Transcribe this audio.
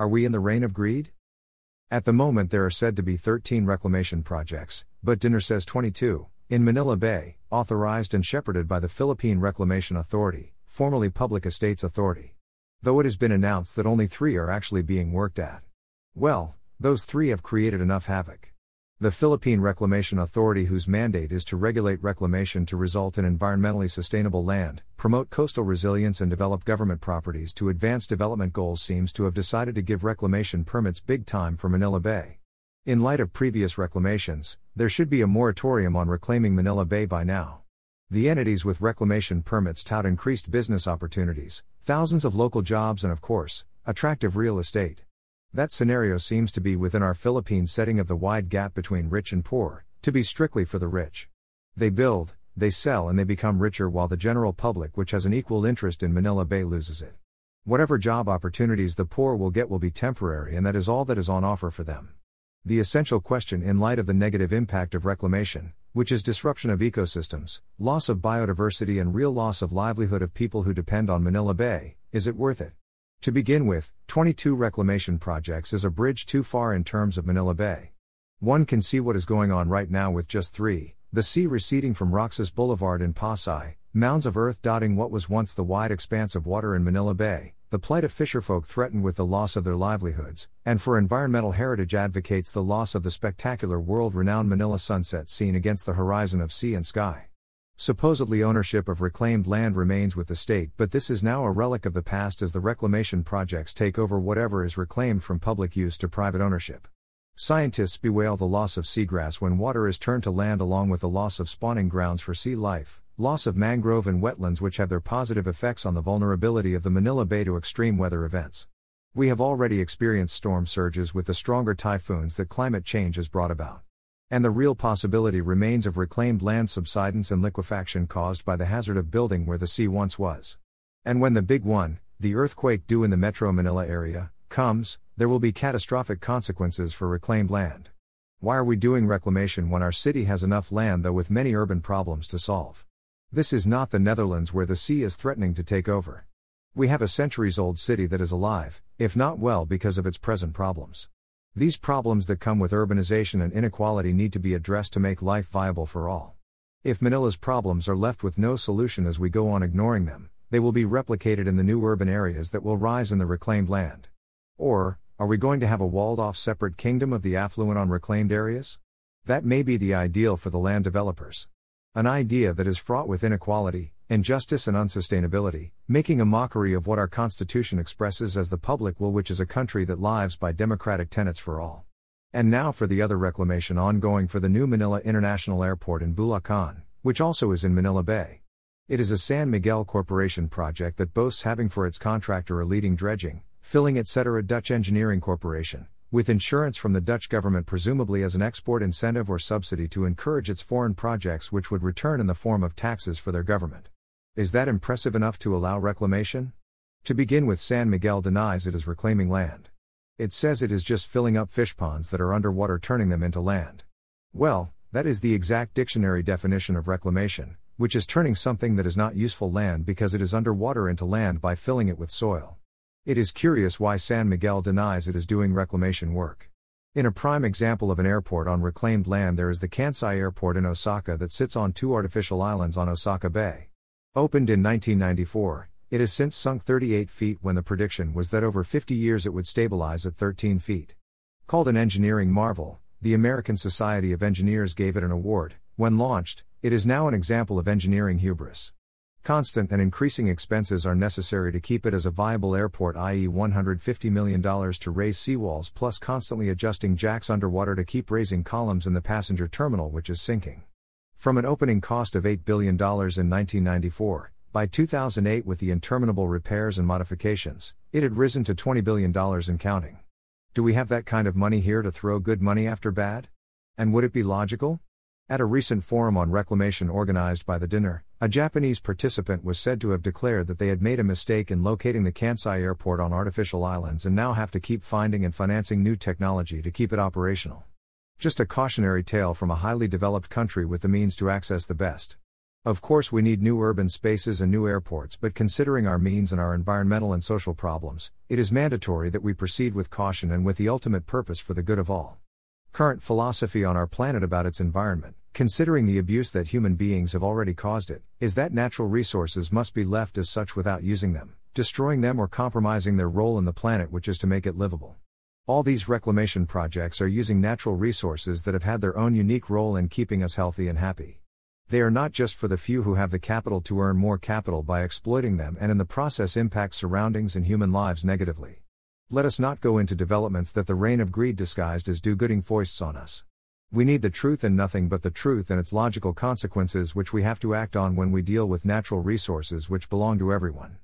Are we in the reign of greed? At the moment, there are said to be 13 reclamation projects, but DENR says 22, in Manila Bay, authorized and shepherded by the Philippine Reclamation Authority, formerly Public Estates Authority. Though it has been announced that only three are actually being worked at. Well, those three have created enough havoc. The Philippine Reclamation Authority, whose mandate is to regulate reclamation to result in environmentally sustainable land, promote coastal resilience, and develop government properties to advance development goals, seems to have decided to give reclamation permits big time for Manila Bay. In light of previous reclamations, there should be a moratorium on reclaiming Manila Bay by now. The entities with reclamation permits tout increased business opportunities, thousands of local jobs, and of course, attractive real estate. That scenario seems to be within our Philippine setting of the wide gap between rich and poor, to be strictly for the rich. They build, they sell, and they become richer while the general public, which has an equal interest in Manila Bay, loses it. Whatever job opportunities the poor will get will be temporary, and that is all that is on offer for them. The essential question, in light of the negative impact of reclamation, which is disruption of ecosystems, loss of biodiversity, and real loss of livelihood of people who depend on Manila Bay, is it worth it? To begin with, 22 reclamation projects is a bridge too far in terms of Manila Bay. One can see what is going on right now with just three the sea receding from Roxas Boulevard in Pasay, mounds of earth dotting what was once the wide expanse of water in Manila Bay, the plight of fisherfolk threatened with the loss of their livelihoods, and for environmental heritage advocates the loss of the spectacular world renowned Manila sunset seen against the horizon of sea and sky. Supposedly ownership of reclaimed land remains with the state, but this is now a relic of the past as the reclamation projects take over whatever is reclaimed from public use to private ownership. Scientists bewail the loss of seagrass when water is turned to land, along with the loss of spawning grounds for sea life, loss of mangrove and wetlands, which have their positive effects on the vulnerability of the Manila Bay to extreme weather events. We have already experienced storm surges with the stronger typhoons that climate change has brought about. And the real possibility remains of reclaimed land subsidence and liquefaction caused by the hazard of building where the sea once was. And when the big one, the earthquake due in the Metro Manila area, comes, there will be catastrophic consequences for reclaimed land. Why are we doing reclamation when our city has enough land, though, with many urban problems to solve? This is not the Netherlands where the sea is threatening to take over. We have a centuries old city that is alive, if not well, because of its present problems. These problems that come with urbanization and inequality need to be addressed to make life viable for all. If Manila's problems are left with no solution as we go on ignoring them, they will be replicated in the new urban areas that will rise in the reclaimed land. Or, are we going to have a walled off separate kingdom of the affluent on reclaimed areas? That may be the ideal for the land developers. An idea that is fraught with inequality, injustice, and unsustainability, making a mockery of what our Constitution expresses as the public will, which is a country that lives by democratic tenets for all. And now for the other reclamation ongoing for the new Manila International Airport in Bulacan, which also is in Manila Bay. It is a San Miguel Corporation project that boasts having for its contractor a leading dredging, filling etc. Dutch Engineering Corporation, with insurance from the Dutch government presumably as an export incentive or subsidy to encourage its foreign projects which would return in the form of taxes for their government. Is that impressive enough to allow reclamation? To begin with, San Miguel denies it is reclaiming land. It says it is just filling up fish ponds that are underwater, turning them into land. Well, that is the exact dictionary definition of reclamation, which is turning something that is not useful land because it is underwater into land by filling it with soil. It is curious why San Miguel denies it is doing reclamation work. In a prime example of an airport on reclaimed land, there is the Kansai Airport in Osaka that sits on two artificial islands on Osaka Bay. Opened in 1994, it has since sunk 38 feet when the prediction was that over 50 years it would stabilize at 13 feet. Called an engineering marvel, the American Society of Engineers gave it an award. When launched, it is now an example of engineering hubris. Constant and increasing expenses are necessary to keep it as a viable airport, i.e., $150 million to raise seawalls plus constantly adjusting jacks underwater to keep raising columns in the passenger terminal, which is sinking. From an opening cost of $8 billion in 1994, By 2008, with the interminable repairs and modifications, it had risen to $20 billion and counting. Do we have that kind of money here to throw good money after bad? And would it be logical? At a recent forum on reclamation organized by the DENR, a Japanese participant was said to have declared that they had made a mistake in locating the Kansai airport on artificial islands and now have to keep finding and financing new technology to keep it operational. Just a cautionary tale from a highly developed country with the means to access the best. Of course, we need new urban spaces and new airports, but considering our means and our environmental and social problems, it is mandatory that we proceed with caution and with the ultimate purpose for the good of all. Current philosophy on our planet about its environment, considering the abuse that human beings have already caused it, is that natural resources must be left as such without using them, destroying them, or compromising their role in the planet, which is to make it livable. All these reclamation projects are using natural resources that have had their own unique role in keeping us healthy and happy. They are not just for the few who have the capital to earn more capital by exploiting them and in the process impact surroundings and human lives negatively. Let us not go into developments that the reign of greed disguised as do gooding foists on us. We need the truth and nothing but the truth and its logical consequences, which we have to act on when we deal with natural resources which belong to everyone.